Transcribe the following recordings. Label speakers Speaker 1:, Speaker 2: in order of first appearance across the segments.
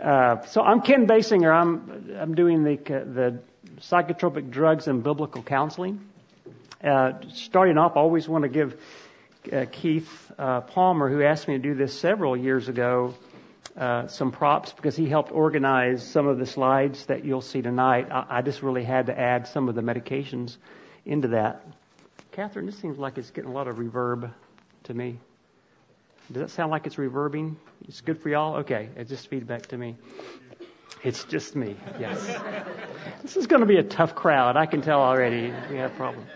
Speaker 1: Uh, so I'm Ken Basinger. I'm I'm doing the the psychotropic drugs and biblical counseling. Uh, starting off, I always want to give uh, Keith uh, Palmer, who asked me to do this several years ago, uh, some props because he helped organize some of the slides that you'll see tonight. I, I just really had to add some of the medications into that. Catherine, this seems like it's getting a lot of reverb to me. Does that sound like it's reverbing? It's good for y'all? Okay, it's just feedback to me. It's just me, yes. this is going to be a tough crowd. I can tell already. We have problems.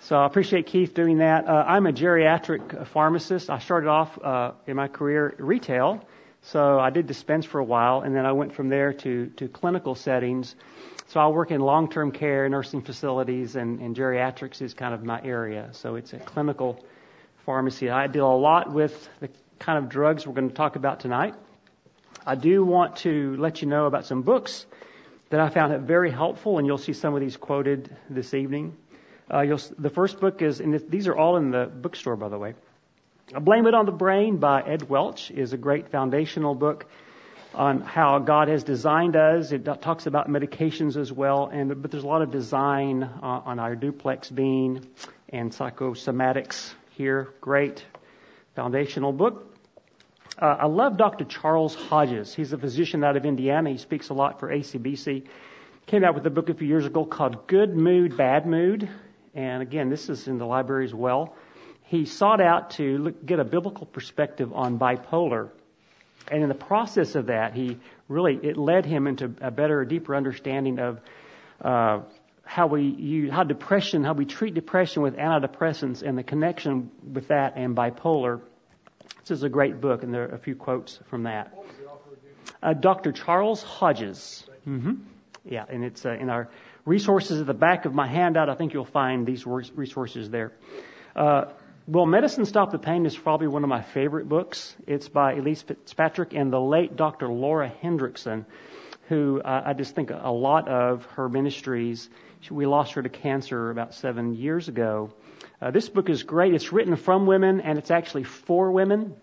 Speaker 1: So I appreciate Keith doing that. Uh, I'm a geriatric pharmacist. I started off uh, in my career retail, so I did dispense for a while, and then I went from there to, to clinical settings. So I work in long-term care, nursing facilities, and, and geriatrics is kind of my area. So it's a clinical pharmacy. I deal a lot with the kind of drugs we're going to talk about tonight. I do want to let you know about some books that I found very helpful, and you'll see some of these quoted this evening. Uh, the first book is, and these are all in the bookstore, by the way. Blame It on the Brain by Ed Welch is a great foundational book on how God has designed us. It talks about medications as well, and but there's a lot of design uh, on our duplex being and psychosomatics here. Great foundational book. Uh, I love Dr. Charles Hodges. He's a physician out of Indiana. He speaks a lot for ACBC. Came out with a book a few years ago called Good Mood, Bad Mood. And again, this is in the library as well. He sought out to look, get a biblical perspective on bipolar. And in the process of that, he really, it led him into a better, deeper understanding of uh, how we use, how depression, how we treat depression with antidepressants and the connection with that and bipolar. This is a great book, and there are a few quotes from that. Uh, Dr. Charles Hodges. Mm-hmm. Yeah, and it's uh, in our resources at the back of my handout. I think you'll find these resources there. Uh, well, Medicine Stop the Pain is probably one of my favorite books. It's by Elyse Fitzpatrick and the late Dr. Laura Hendrickson, who uh, I just think a lot of her ministries we lost her to cancer about seven years ago. Uh, this book is great. It's written from women and it's actually for women,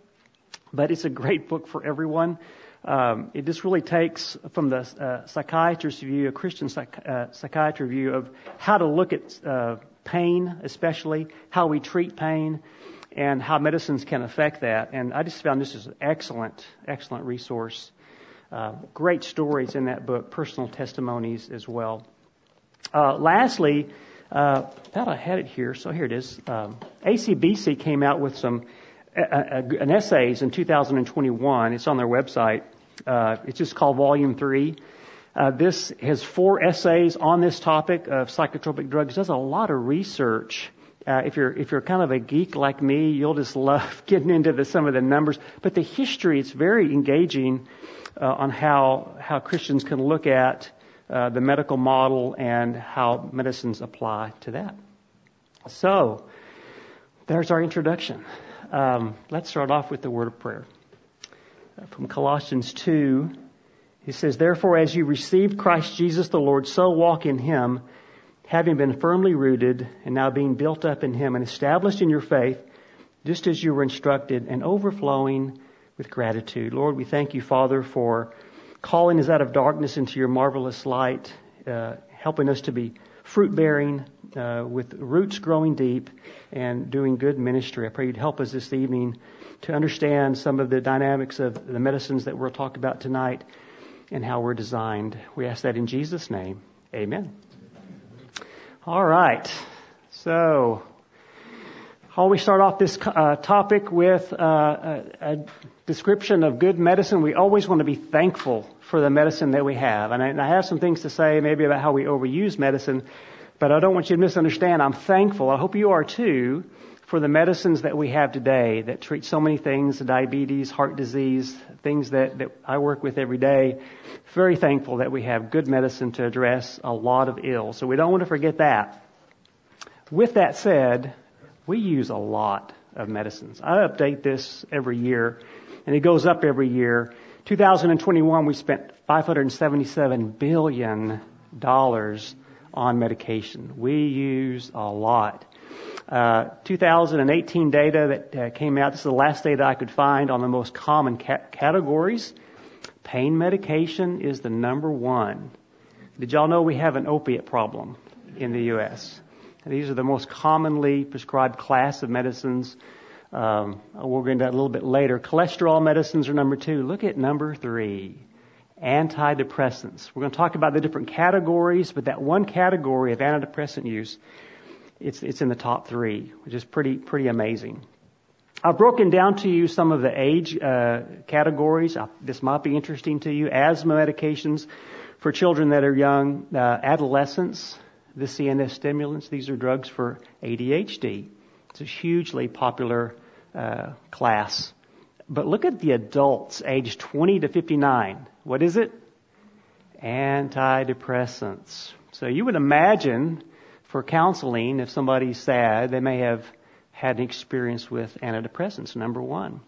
Speaker 1: but it's a great book for everyone. Um, it just really takes from the uh, psychiatrist's view, a Christian psych- uh, psychiatry view of how to look at uh, pain, especially how we treat pain, and how medicines can affect that. And I just found this is an excellent, excellent resource. Uh, great stories in that book, personal testimonies as well. Uh, lastly, uh, thought I had it here, so here it is. Um, ACBC came out with some uh, uh, an essays in 2021. It's on their website. Uh, it's just called Volume Three. Uh, this has four essays on this topic of psychotropic drugs. Does a lot of research. Uh, if you're if you're kind of a geek like me, you'll just love getting into the, some of the numbers. But the history, it's very engaging on how how Christians can look at uh, the medical model and how medicines apply to that. So, there's our introduction. Um, let's start off with the word of prayer. Uh, from Colossians 2, he says, Therefore, as you received Christ Jesus the Lord, so walk in him, having been firmly rooted and now being built up in him and established in your faith, just as you were instructed, and overflowing with gratitude. Lord, we thank you, Father, for calling us out of darkness into your marvelous light, uh, helping us to be fruit bearing, uh, with roots growing deep, and doing good ministry. I pray you'd help us this evening to understand some of the dynamics of the medicines that we'll talk about tonight and how we're designed. We ask that in Jesus' name. Amen. All right. So, I always start off this uh, topic with uh, a, a, description of good medicine. We always want to be thankful for the medicine that we have. And I, and I have some things to say maybe about how we overuse medicine, but I don't want you to misunderstand. I'm thankful. I hope you are too for the medicines that we have today that treat so many things, diabetes, heart disease, things that, that I work with every day. Very thankful that we have good medicine to address a lot of ills. So we don't want to forget that. With that said, we use a lot of medicines. I update this every year and it goes up every year. 2021, we spent $577 billion on medication. We use a lot. Uh, 2018 data that uh, came out, this is the last data I could find on the most common ca- categories Pain medication is the number one. Did y'all know we have an opiate problem in the U.S.? These are the most commonly prescribed class of medicines. Um, we'll get into that a little bit later. Cholesterol medicines are number two. Look at number three. Antidepressants. We're going to talk about the different categories, but that one category of antidepressant use, it's, it's in the top three, which is pretty, pretty amazing. I've broken down to you some of the age uh, categories. Uh, this might be interesting to you. Asthma medications for children that are young, uh, adolescents, the CNS stimulants. These are drugs for ADHD. It's a hugely popular uh, class. But look at the adults aged 20 to 59. What is it? Antidepressants. So you would imagine for counseling, if somebody's sad, they may have had an experience with antidepressants, number one.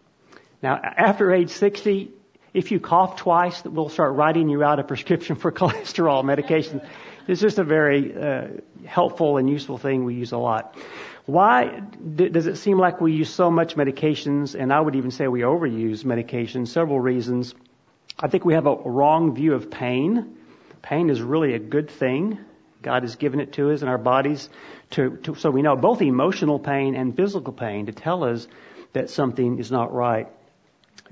Speaker 1: Now, after age 60, if you cough twice, we'll start writing you out a prescription for cholesterol medication. It's just a very uh, helpful and useful thing we use a lot. Why does it seem like we use so much medications, and I would even say we overuse medications? Several reasons. I think we have a wrong view of pain. Pain is really a good thing. God has given it to us in our bodies to, to, so we know both emotional pain and physical pain to tell us that something is not right.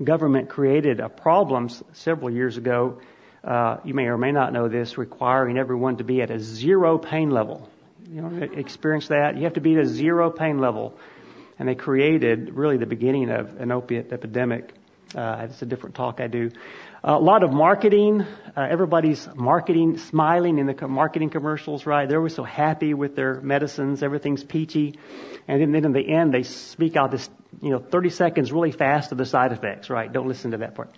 Speaker 1: Government created a problem several years ago uh, you may or may not know this, requiring everyone to be at a zero pain level. You know, experience that. You have to be at a zero pain level. And they created really the beginning of an opiate epidemic. Uh, it's a different talk I do. Uh, A lot of marketing. Uh, everybody's marketing, smiling in the marketing commercials, right? They're always so happy with their medicines. Everything's peachy. And then, then in the end, they speak out this, you know, 30 seconds really fast of the side effects, right? Don't listen to that part.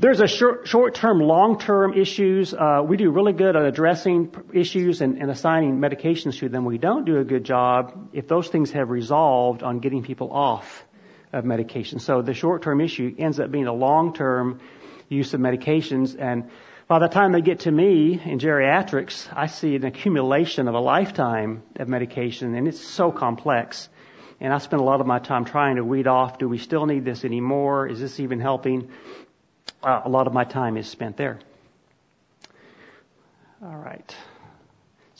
Speaker 1: There's a short, short-term, long-term issues. Uh, we do really good at addressing issues and, and, assigning medications to them. We don't do a good job if those things have resolved on getting people off of medication. So the short-term issue ends up being a long-term use of medications. And by the time they get to me in geriatrics, I see an accumulation of a lifetime of medication, and it's so complex. And I spend a lot of my time trying to weed off, do we still need this anymore? Is this even helping? Uh, a lot of my time is spent there. All right.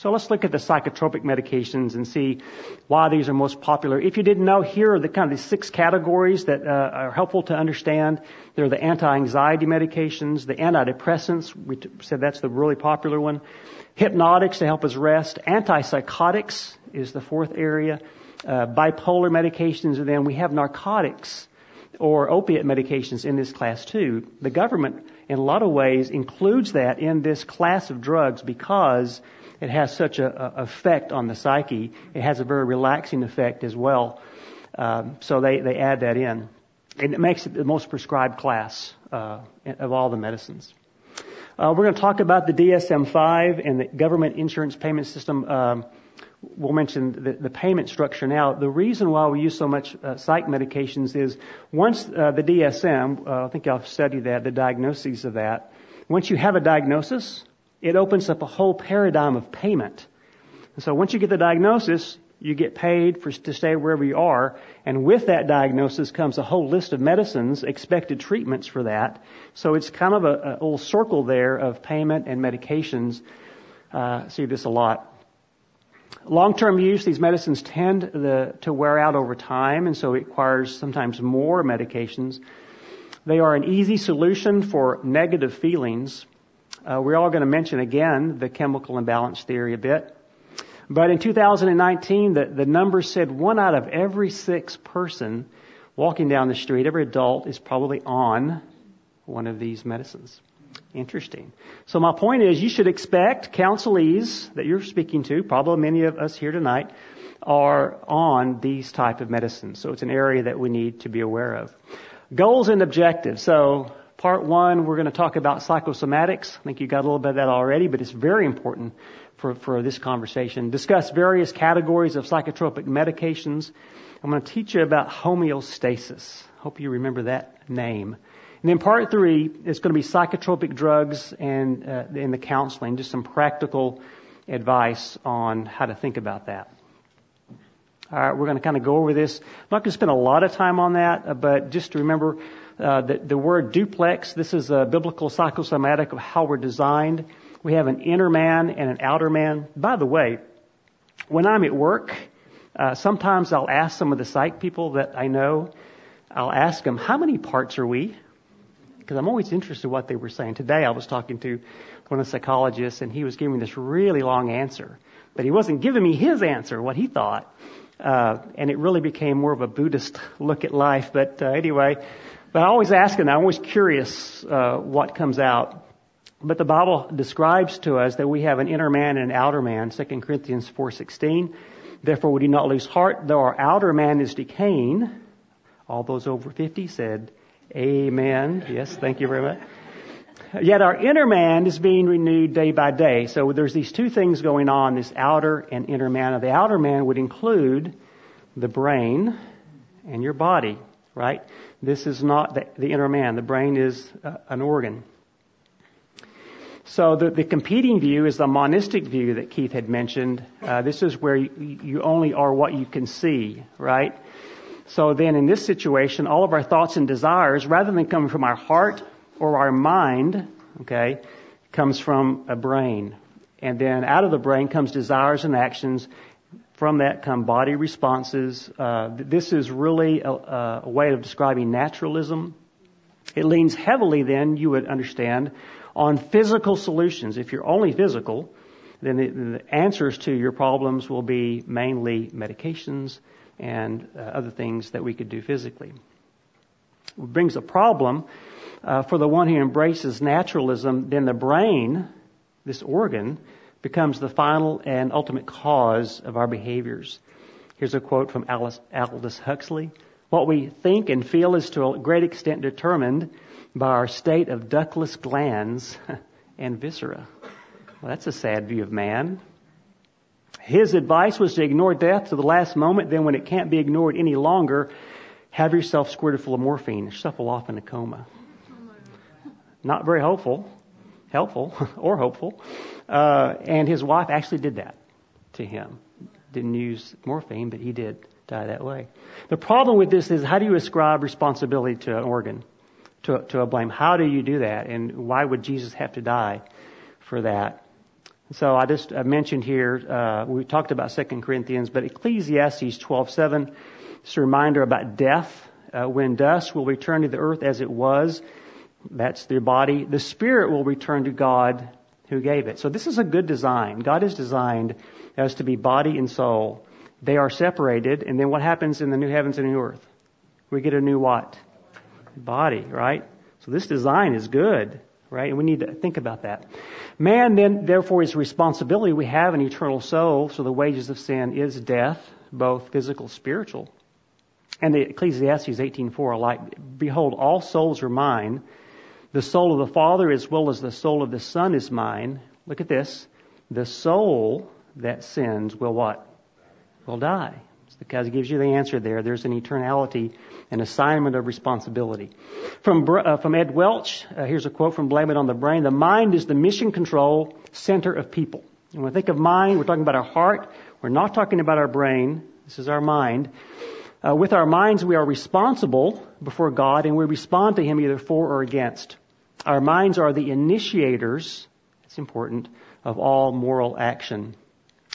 Speaker 1: So let's look at the psychotropic medications and see why these are most popular. If you didn't know, here are the kind of the six categories that uh, are helpful to understand. They're the anti-anxiety medications, the antidepressants, we t- said that's the really popular one, hypnotics to help us rest, antipsychotics is the fourth area, uh, bipolar medications, and then we have narcotics or opiate medications in this class too. The government, in a lot of ways, includes that in this class of drugs because it has such a, a effect on the psyche. It has a very relaxing effect as well. Um, so they, they add that in. And it makes it the most prescribed class uh, of all the medicines. Uh, we're going to talk about the DSM-5 and the government insurance payment system. Um, we'll mention the, the, payment structure now. The reason why we use so much uh, psych medications is once uh, the DSM, uh, I think I've studied that, the diagnoses of that. Once you have a diagnosis, it opens up a whole paradigm of payment. And so once you get the diagnosis, you get paid for to stay wherever you are, and with that diagnosis comes a whole list of medicines, expected treatments for that. So it's kind of a, a little circle there of payment and medications. Uh, see this a lot. Long-term use, these medicines tend the, to wear out over time, and so it requires sometimes more medications. They are an easy solution for negative feelings. Uh, we're all going to mention again the chemical imbalance theory a bit. But in 2019, the, the numbers said one out of every six person walking down the street, every adult is probably on one of these medicines. Interesting. So my point is you should expect counselees that you're speaking to, probably many of us here tonight, are on these type of medicines. So it's an area that we need to be aware of. Goals and objectives. So part one, we're going to talk about psychosomatics. I think you got a little bit of that already, but it's very important for, for this conversation. Discuss various categories of psychotropic medications. I'm going to teach you about homeostasis. Hope you remember that name. And then part three is going to be psychotropic drugs and uh, the counseling, just some practical advice on how to think about that. All right, we're going to kind of go over this. I'm not going to spend a lot of time on that, uh, but just to remember, Uh, the, the word duplex, this is a biblical psychosomatic of how we're designed. We have an inner man and an outer man. By the way, when I'm at work, uh, sometimes I'll ask some of the psych people that I know, I'll ask them, how many parts are we? Because I'm always interested in what they were saying. Today I was talking to one of the psychologists and he was giving this really long answer. But he wasn't giving me his answer, what he thought. Uh, and it really became more of a Buddhist look at life. But uh, anyway, but I always ask and I'm always curious uh, what comes out. But the Bible describes to us that we have an inner man and an outer man, 2 Corinthians 4.16. Therefore we do not lose heart, though our outer man is decaying. All those over 50 said, Amen. Yes, thank you very much. Yet our inner man is being renewed day by day. So there's these two things going on, this outer and inner man. The outer man would include the brain and your body, right? This is not the, the inner man. The brain is uh, an organ. So the, the, competing view is the monistic view that Keith had mentioned. Uh, this is where you, you, only are what you can see, right? So then in this situation, all of our thoughts and desires, rather than coming from our heart or our mind, okay, comes from a brain. And then out of the brain comes desires and actions. From that come body responses. Uh, this is really a, a way of describing naturalism. It leans heavily then, you would understand, on physical solutions. If you're only physical, then the, the answers to your problems will be mainly medications and uh, other things that we could do physically. It brings a problem uh, for the one who embraces naturalism, then the brain, this organ, becomes the final and ultimate cause of our behaviors. Here's a quote from Alice, Aldous Huxley. What we think and feel is to a great extent determined by our state of ductless glands and viscera. Well, that's a sad view of man. His advice was to ignore death to the last moment, then when it can't be ignored any longer, have yourself squirted full of morphine, and shuffle off in a coma. Not very hopeful, helpful, or hopeful. Uh, and his wife actually did that to him. Didn't use morphine, but he did die that way. The problem with this is how do you ascribe responsibility to an organ? to, to a blame. How do you do that? And why would Jesus have to die for that? So I just I mentioned here, uh, we talked about 2 Corinthians, but Ecclesiastes 12:7, it's a reminder about death. Uh, when dust will return to the earth as it was, that's the body. The spirit will return to God who gave it. So this is a good design. God is designed as to be body and soul. They are separated, and then what happens in the new heavens and new earth? We get a new what? body, right? So this design is good, right? And we need to think about that. Man then, therefore, is responsibility. We have an eternal soul, so the wages of sin is death, both physical, spiritual. And the Ecclesiastes 18:4 like, behold, all souls are mine. The soul of the Father as well as the soul of the Son is mine. Look at this. The soul that sins will what? Will die. Because it gives you the answer there. There's an eternality an assignment of responsibility. From, uh, from Ed Welch, uh, here's a quote from Blame It on the Brain. The mind is the mission control center of people. And when we think of mind, we're talking about our heart. We're not talking about our brain. This is our mind. Uh, with our minds, we are responsible before God and we respond to Him either for or against. Our minds are the initiators, it's important, of all moral action.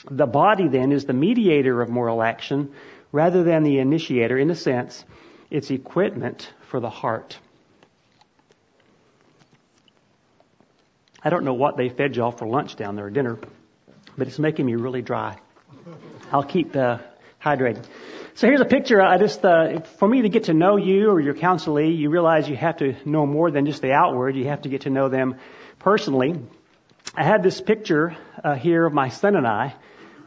Speaker 1: The body then is the mediator of moral action rather than the initiator in a sense it's equipment for the heart. I don't know what they fed y'all for lunch down there, or dinner, but it's making me really dry. I'll keep uh, hydrated. So here's a picture. I just, uh, for me to get to know you or your counselee, you realize you have to know more than just the outward. You have to get to know them personally. I had this picture uh, here of my son and I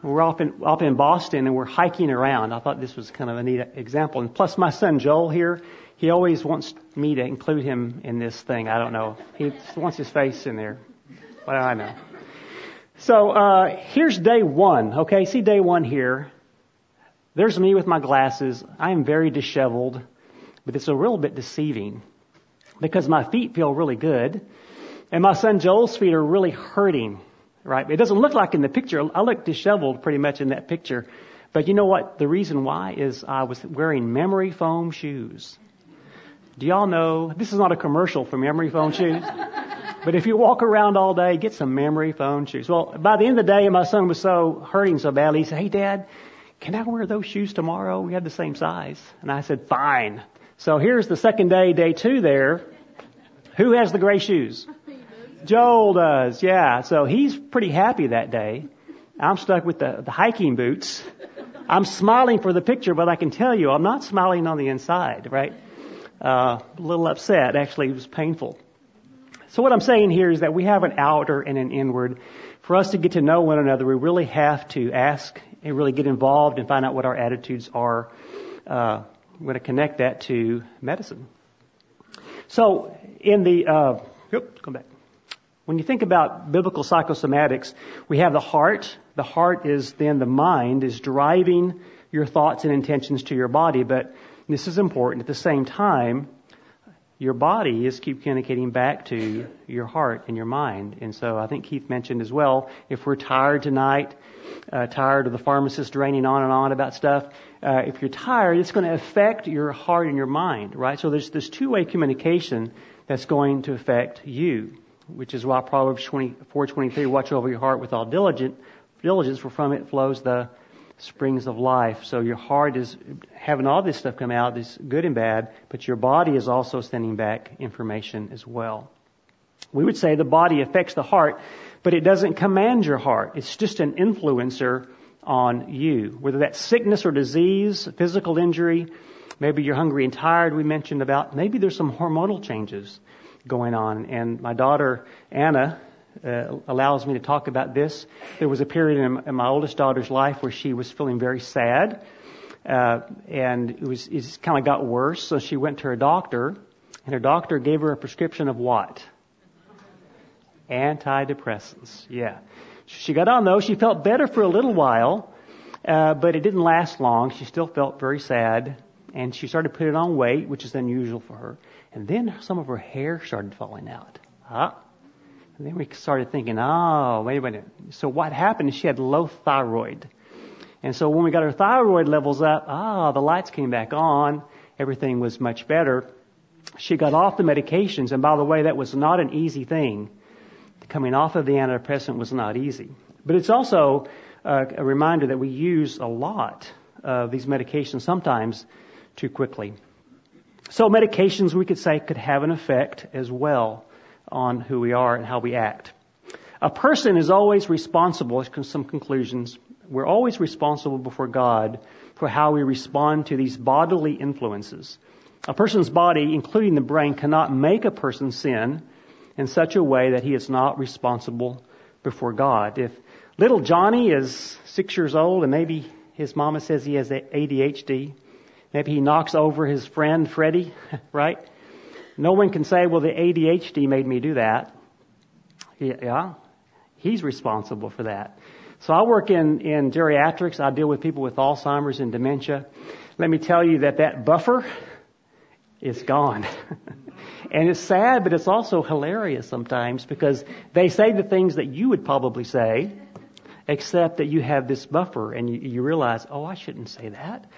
Speaker 1: we're up in, up in Boston and we're hiking around. I thought this was kind of a neat example. And plus my son Joel here, he always wants me to include him in this thing. I don't know. He wants his face in there. What do I know? So, uh, here's day one. Okay. See day one here. There's me with my glasses. I am very disheveled, but it's a little bit deceiving because my feet feel really good and my son Joel's feet are really hurting right? It doesn't look like in the picture. I look disheveled pretty much in that picture. But you know what? The reason why is I was wearing memory foam shoes. Do y'all know this is not a commercial for memory foam shoes? But if you walk around all day, get some memory foam shoes. Well, by the end of the day, my son was so hurting so badly, he said, Hey dad, can I wear those shoes tomorrow? We had the same size. And I said, fine. So here's the second day, day two there. Who has the gray shoes? Joel does, yeah. So he's pretty happy that day. I'm stuck with the, the hiking boots. I'm smiling for the picture, but I can tell you I'm not smiling on the inside, right? Uh, a little upset. Actually, it was painful. So what I'm saying here is that we have an outer and an inward. For us to get to know one another, we really have to ask and really get involved and find out what our attitudes are. Uh, we're going to connect that to medicine. So in the, uh, oops, come back. When you think about biblical psychosomatics, we have the heart. The heart is then the mind is driving your thoughts and intentions to your body, but this is important. At the same time, your body is keep communicating back to your heart and your mind. And so I think Keith mentioned as well, if we're tired tonight, uh, tired of the pharmacist draining on and on about stuff, uh, if you're tired, it's going to affect your heart and your mind, right? So there's this two-way communication that's going to affect you which is why Proverbs 24:23, watch over your heart with all diligent, diligence, for from it flows the springs of life. So your heart is having all this stuff come out, this good and bad, but your body is also sending back information as well. We would say the body affects the heart, but it doesn't command your heart. It's just an influencer on you. Whether that's sickness or disease, physical injury, maybe you're hungry and tired, we mentioned about, maybe there's some hormonal changes going on. And my daughter, Anna, uh, allows me to talk about this. There was a period in, in my oldest daughter's life where she was feeling very sad. Uh, and it was, it kind of got worse. So she went to her doctor and her doctor gave her a prescription of what? Antidepressants. Yeah. She got on those. She felt better for a little while, uh, but it didn't last long. She still felt very sad, and she started putting on weight, which is unusual for her. And then some of her hair started falling out. Huh? And then we started thinking, oh, wait a minute. So what happened is she had low thyroid. And so when we got her thyroid levels up, ah, the lights came back on. Everything was much better. She got off the medications. And by the way, that was not an easy thing. Coming off of the antidepressant was not easy. But it's also uh, a reminder that we use a lot of these medications sometimes too quickly. So medications, we could say, could have an effect as well on who we are and how we act. A person is always responsible, some conclusions, we're always responsible before God for how we respond to these bodily influences. A person's body, including the brain, cannot make a person sin in such a way that he is not responsible before God. If little Johnny is six years old and maybe his mama says he has ADHD, Maybe he knocks over his friend Freddie, right? No one can say, well, the ADHD made me do that. Yeah, he's responsible for that. So I work in, in geriatrics. I deal with people with Alzheimer's and dementia. Let me tell you that that buffer is gone. and it's sad, but it's also hilarious sometimes because they say the things that you would probably say, except that you have this buffer and you, you realize, oh, I shouldn't say that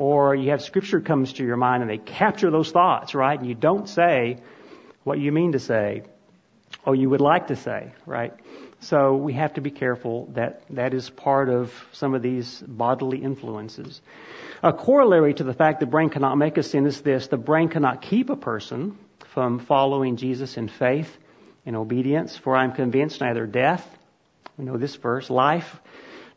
Speaker 1: or you have scripture comes to your mind and they capture those thoughts, right? And you don't say what you mean to say or you would like to say, right? So we have to be careful that that is part of some of these bodily influences. A corollary to the fact the brain cannot make a sin is this, the brain cannot keep a person from following Jesus in faith and obedience, for I'm convinced neither death, we know this verse, life,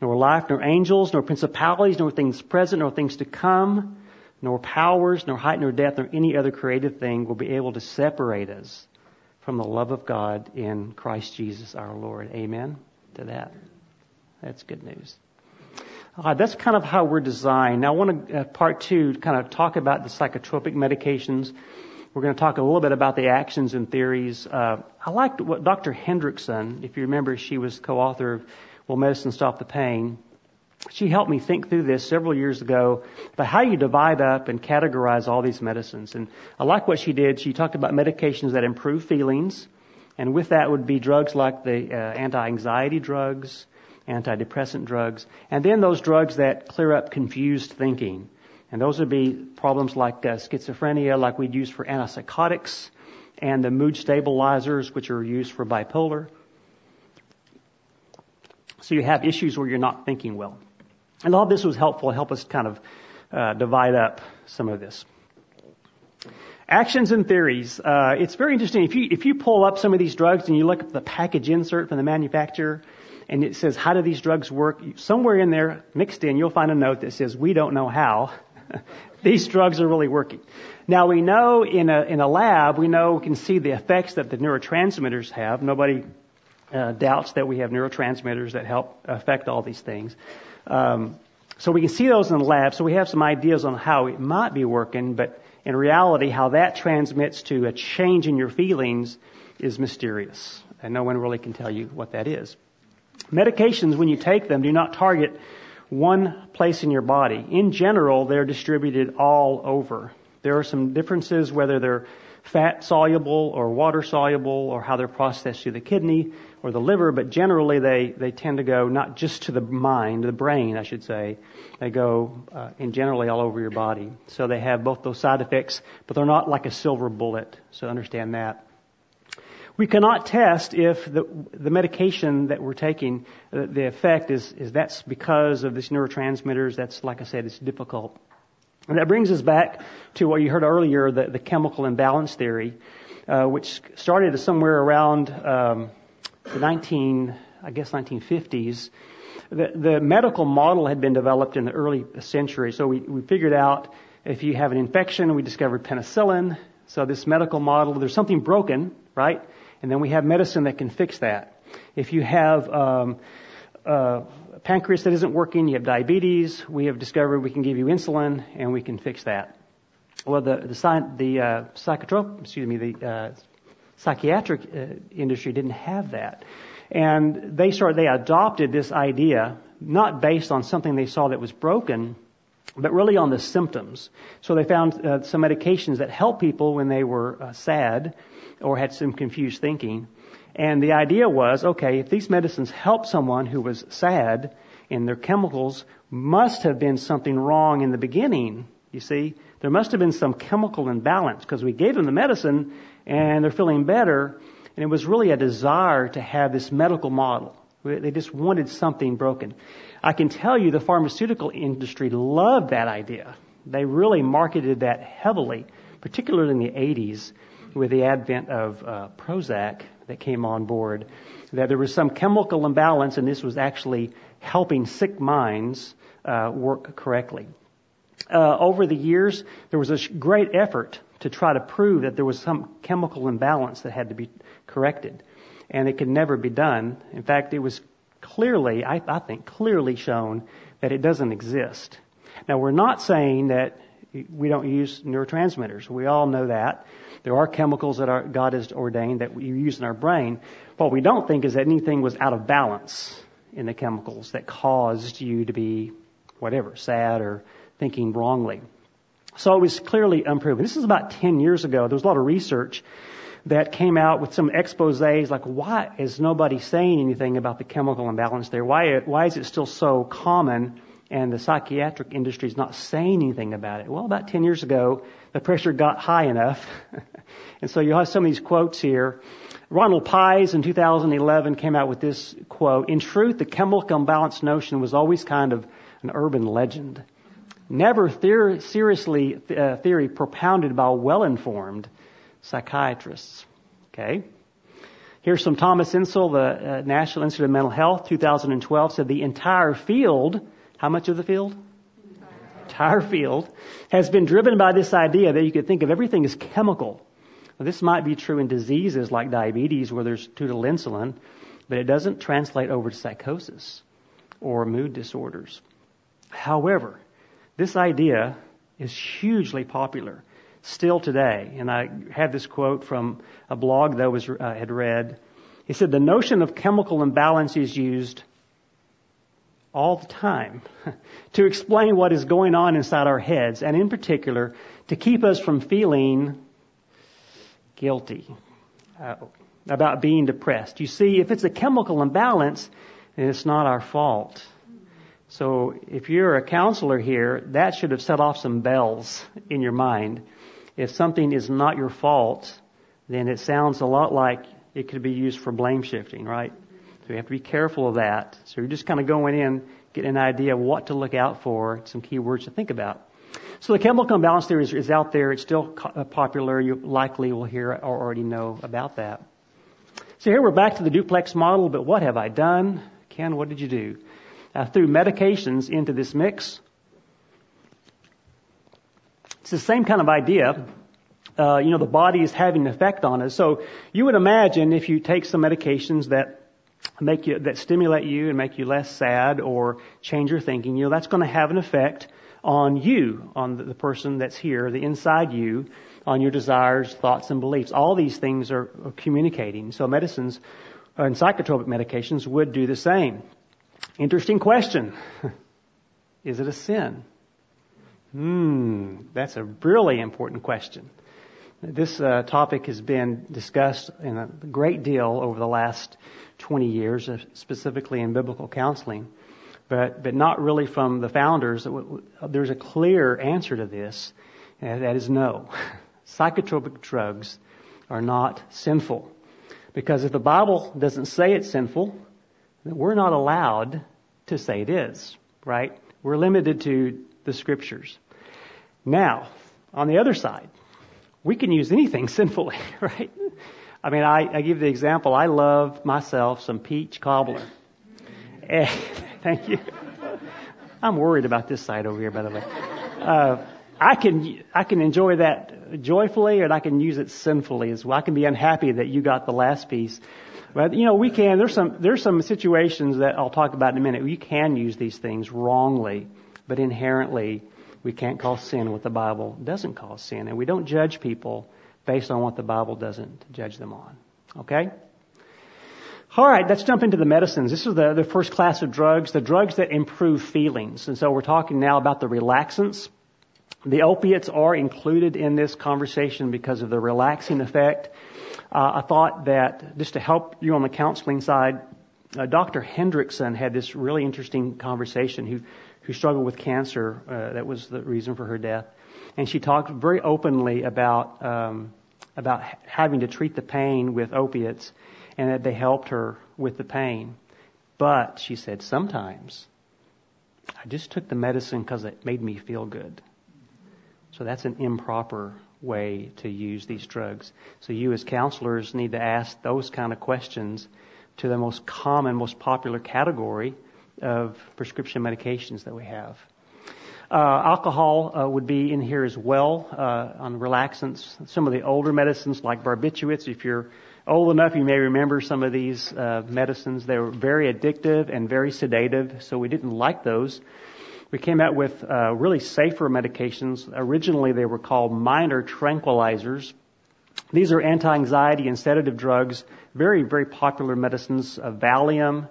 Speaker 1: nor life, nor angels, nor principalities, nor things present, nor things to come, nor powers, nor height, nor depth, nor any other created thing will be able to separate us from the love of God in Christ Jesus our Lord. Amen to that. That's good news. That's kind of how we're designed. Now I want to, uh, part two, kind of talk about the psychotropic medications. We're going to talk a little bit about the actions and theories. Uh, I liked what Dr. Hendrickson, if you remember, she was co-author of Will Medicine Stop the Pain? She helped me think through this several years ago about how you divide up and categorize all these medicines. And I like what she did. She talked about medications that improve feelings, and with that would be drugs like the uh, anti-anxiety drugs, antidepressant drugs, and then those drugs that clear up confused thinking. And those would be problems like uh, schizophrenia, like we'd use for antipsychotics, and the mood stabilizers, which are used for bipolar. So you have issues where you're not thinking well. And all this was helpful, help us kind of uh, divide up some of this. Actions and theories. Uh, it's very interesting. If you if you pull up some of these drugs and you look at the package insert from the manufacturer, and it says how do these drugs work, somewhere in there mixed in, you'll find a note that says we don't know how these drugs are really working. Now we know in a in a lab we know we can see the effects that the neurotransmitters have. Nobody uh, doubts that we have neurotransmitters that help affect all these things. Um, so we can see those in the lab. So we have some ideas on how it might be working, but in reality, how that transmits to a change in your feelings is mysterious. And no one really can tell you what that is. Medications, when you take them, do not target one place in your body. In general, they're distributed all over. There are some differences whether they're fat soluble or water soluble or how they're processed through the kidney or the liver, but generally they, they tend to go not just to the mind, the brain, I should say. They go uh, in generally all over your body. So they have both those side effects, but they're not like a silver bullet. So understand that. We cannot test if the, the medication that we're taking, uh, the effect is, is that's because of these neurotransmitters. That's, like I said, it's difficult. And that brings us back to what you heard earlier, the, the chemical imbalance theory, uh, which started somewhere around um, the 19, I guess 1950s. The, the medical model had been developed in the early century, so we, we figured out if you have an infection, we discovered penicillin. So this medical model, there's something broken, right? And then we have medicine that can fix that. If you have um, uh, pancreas that isn't working, you have diabetes, we have discovered we can give you insulin and we can fix that. Well, the the, the uh, psychotrop, excuse me, the uh, psychiatric uh, industry didn't have that. And they started, they adopted this idea, not based on something they saw that was broken, but really on the symptoms. So they found uh, some medications that helped people when they were uh, sad or had some confused thinking. And the idea was, okay, if these medicines help someone who was sad and their chemicals must have been something wrong in the beginning. You see, there must have been some chemical imbalance because we gave them the medicine and they're feeling better. And it was really a desire to have this medical model. They just wanted something broken. I can tell you the pharmaceutical industry loved that idea. They really marketed that heavily, particularly in the 80s with the advent of uh, Prozac that came on board, that there was some chemical imbalance and this was actually helping sick minds uh, work correctly. Uh, over the years, there was a great effort to try to prove that there was some chemical imbalance that had to be corrected. And it could never be done. In fact, it was clearly, I, I think, clearly shown that it doesn't exist. Now, we're not saying that we don't use neurotransmitters. We all know that. There are chemicals that our, God has ordained that we use in our brain. What we don't think is that anything was out of balance in the chemicals that caused you to be whatever, sad or thinking wrongly. So it was clearly unproven. This is about 10 years ago. There was a lot of research that came out with some exposés like why is nobody saying anything about the chemical imbalance there? Why, why is it still so common and the psychiatric industry is not saying anything about it? Well, about 10 years ago, the pressure got high enough. and so you have some of these quotes here. Ronald Pies in 2011 came out with this quote, in truth, the chemical imbalance notion was always kind of an urban legend never seriously uh, theory propounded by well-informed psychiatrists. Okay. Here's some Thomas Insel, the uh, National Institute of Mental Health, 2012, said the entire field, how much of the field? Entire field has been driven by this idea that you could think of everything as chemical. Now, this might be true in diseases like diabetes where there's too little insulin, but it doesn't translate over to psychosis or mood disorders. However, this idea is hugely popular still today. And I had this quote from a blog that I was, uh, had read. He said, the notion of chemical imbalance is used all the time to explain what is going on inside our heads, and in particular, to keep us from feeling guilty uh, about being depressed. You see, if it's a chemical imbalance, then it's not our fault. So if you're a counselor here, that should have set off some bells in your mind. If something is not your fault, then it sounds a lot like it could be used for blame shifting, right? So you have to be careful of that. So you're just kind of going in, getting an idea of what to look out for, some key words to think about. So the chemical imbalance theory is, is out there. It's still uh, popular. You likely will hear or already know about that. So here we're back to the duplex model, but what have I done? Ken, what did you do? I threw medications into this mix. It's the same kind of idea. Uh, you know, the body is having an effect on us. So you would imagine if you take some medications that make you, that stimulate you and make you less sad or change your thinking, you know, that's going to have an effect on you, on the, the person that's here, the inside you, on your desires, thoughts, and beliefs. All these things are, are communicating. So medicines uh, and psychotropic medications would do the same. Interesting question. Is it a sin? Hmm, that's a really important question. This uh, topic has been discussed in a great deal over the last 20 years, uh, specifically in biblical counseling, but, but not really from the founders. There's a clear answer to this, and that is no. Psychotropic drugs are not sinful. Because if the Bible doesn't say it's sinful, we're not allowed to say it is, right? We're limited to the scriptures. Now, on the other side, we can use anything sinfully, right? I mean, I, I give the example. I love myself some peach cobbler. Eh, thank you. I'm worried about this side over here, by the way. Uh, I can I can enjoy that joyfully, and I can use it sinfully as well. I can be unhappy that you got the last piece, but you know we can. There's some there's some situations that I'll talk about in a minute. We can use these things wrongly, but inherently we can't call sin what the Bible doesn't call sin. And we don't judge people based on what the Bible doesn't judge them on. Okay? All right, let's jump into the medicines. This is the, the first class of drugs, the drugs that improve feelings. And so we're talking now about the relaxants. The opiates are included in this conversation because of the relaxing effect. Uh, I thought that just to help you on the counseling side, uh, Dr. Hendrickson had this really interesting conversation who who struggled with cancer. Uh, that was the reason for her death. And she talked very openly about um, about having to treat the pain with opiates, and that they helped her with the pain. But she said sometimes I just took the medicine because it made me feel good. So that's an improper way to use these drugs. So you as counselors need to ask those kind of questions to the most common, most popular category of prescription medications that we have. Uh, alcohol uh, would be in here as well uh, on relaxants. Some of the older medicines like barbiturates, if you're old enough, you may remember some of these uh, medicines. They were very addictive and very sedative, so we didn't like those. We came out with uh, really safer medications. Originally, they were called minor tranquilizers. These are anti-anxiety and sedative drugs, very, very popular medicines. Valium,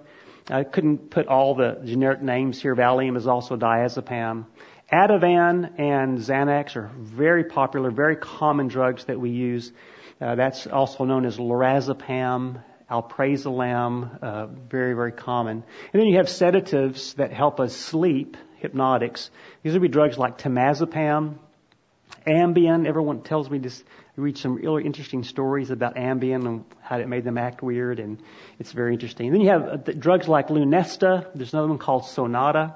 Speaker 1: I couldn't put all the generic names here. Valium is also diazepam. Ativan and Xanax are very popular, very common drugs that we use. Uh, that's also known as lorazepam, alprazolam, uh, very, very common. And then you have sedatives that help us sleep, hypnotics. These would be drugs like temazepam, Ambien. Everyone tells me this I read some really interesting stories about Ambien and how it made them act weird, and it's very interesting. Then you have uh, drugs like Lunesta. There's another one called Sonata,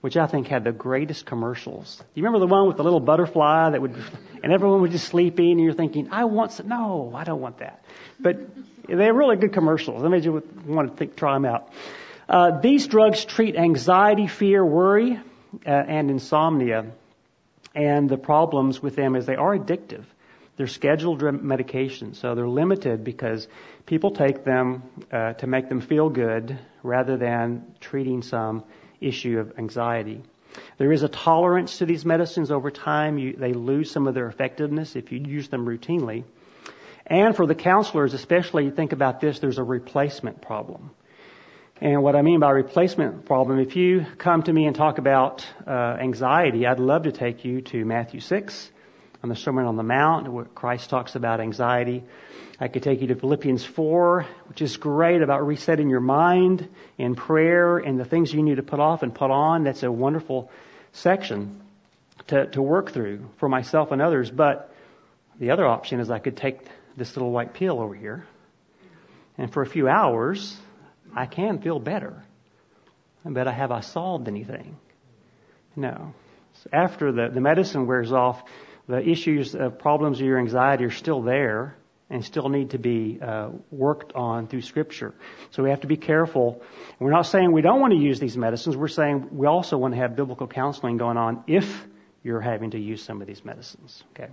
Speaker 1: which I think had the greatest commercials. Do you remember the one with the little butterfly that would, and everyone was just sleeping, and you're thinking, I want some. No, I don't want that. But they're really good commercials. That made you want to think, try them out. Uh, these drugs treat anxiety, fear, worry, uh, and insomnia. And the problems with them is they are addictive. They're scheduled medications, so they're limited because people take them uh, to make them feel good rather than treating some issue of anxiety. There is a tolerance to these medicines over time. You, they lose some of their effectiveness if you use them routinely. And for the counselors, especially, think about this, there's a replacement problem. And what I mean by replacement problem, if you come to me and talk about uh, anxiety, I'd love to take you to Matthew 6 on the Sermon on the Mount, where Christ talks about anxiety. I could take you to Philippians 4, which is great about resetting your mind in prayer and the things you need to put off and put on. That's a wonderful section to, to work through for myself and others. But the other option is I could take this little white pill over here, and for a few hours, I can feel better. But I have I solved anything? No. So after the, the medicine wears off, the issues of problems of your anxiety are still there and still need to be uh, worked on through Scripture. So we have to be careful. We're not saying we don't want to use these medicines. We're saying we also want to have biblical counseling going on if you're having to use some of these medicines. Okay.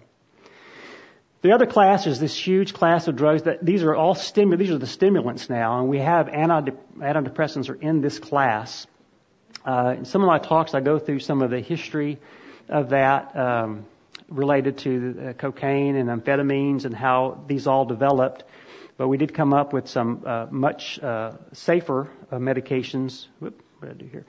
Speaker 1: The other class is this huge class of drugs that these are all stimu- these are the stimulants now, and we have antidepressants are in this class. Uh, in some of my talks, I go through some of the history of that. Um, related to uh, cocaine and amphetamines and how these all developed. But we did come up with some uh, much uh, safer uh, medications. Whoop, what did I do here?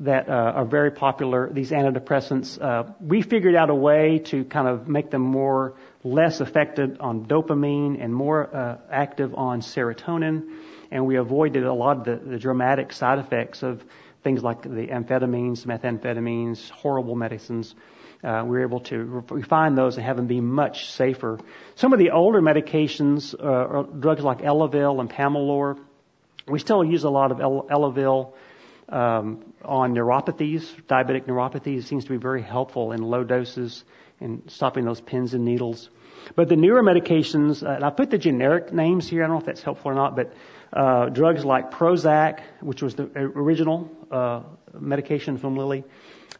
Speaker 1: That uh, are very popular. These antidepressants. Uh, we figured out a way to kind of make them more less affected on dopamine and more active on serotonin, and we avoided a lot of the, the dramatic side effects of things like the amphetamines, methamphetamines, horrible medicines uh, we are able to refine those and have them be much safer. Some of the older medications, uh, drugs like Elavil and Pamelor, we still use a lot of Elavil um, on neuropathies, diabetic neuropathies. It seems to be very helpful in low doses in stopping those pins and needles. But the newer medications, uh, and I put the generic names here. I don't know if that's helpful or not, but uh, drugs like Prozac, which was the original uh, medication from Lilly,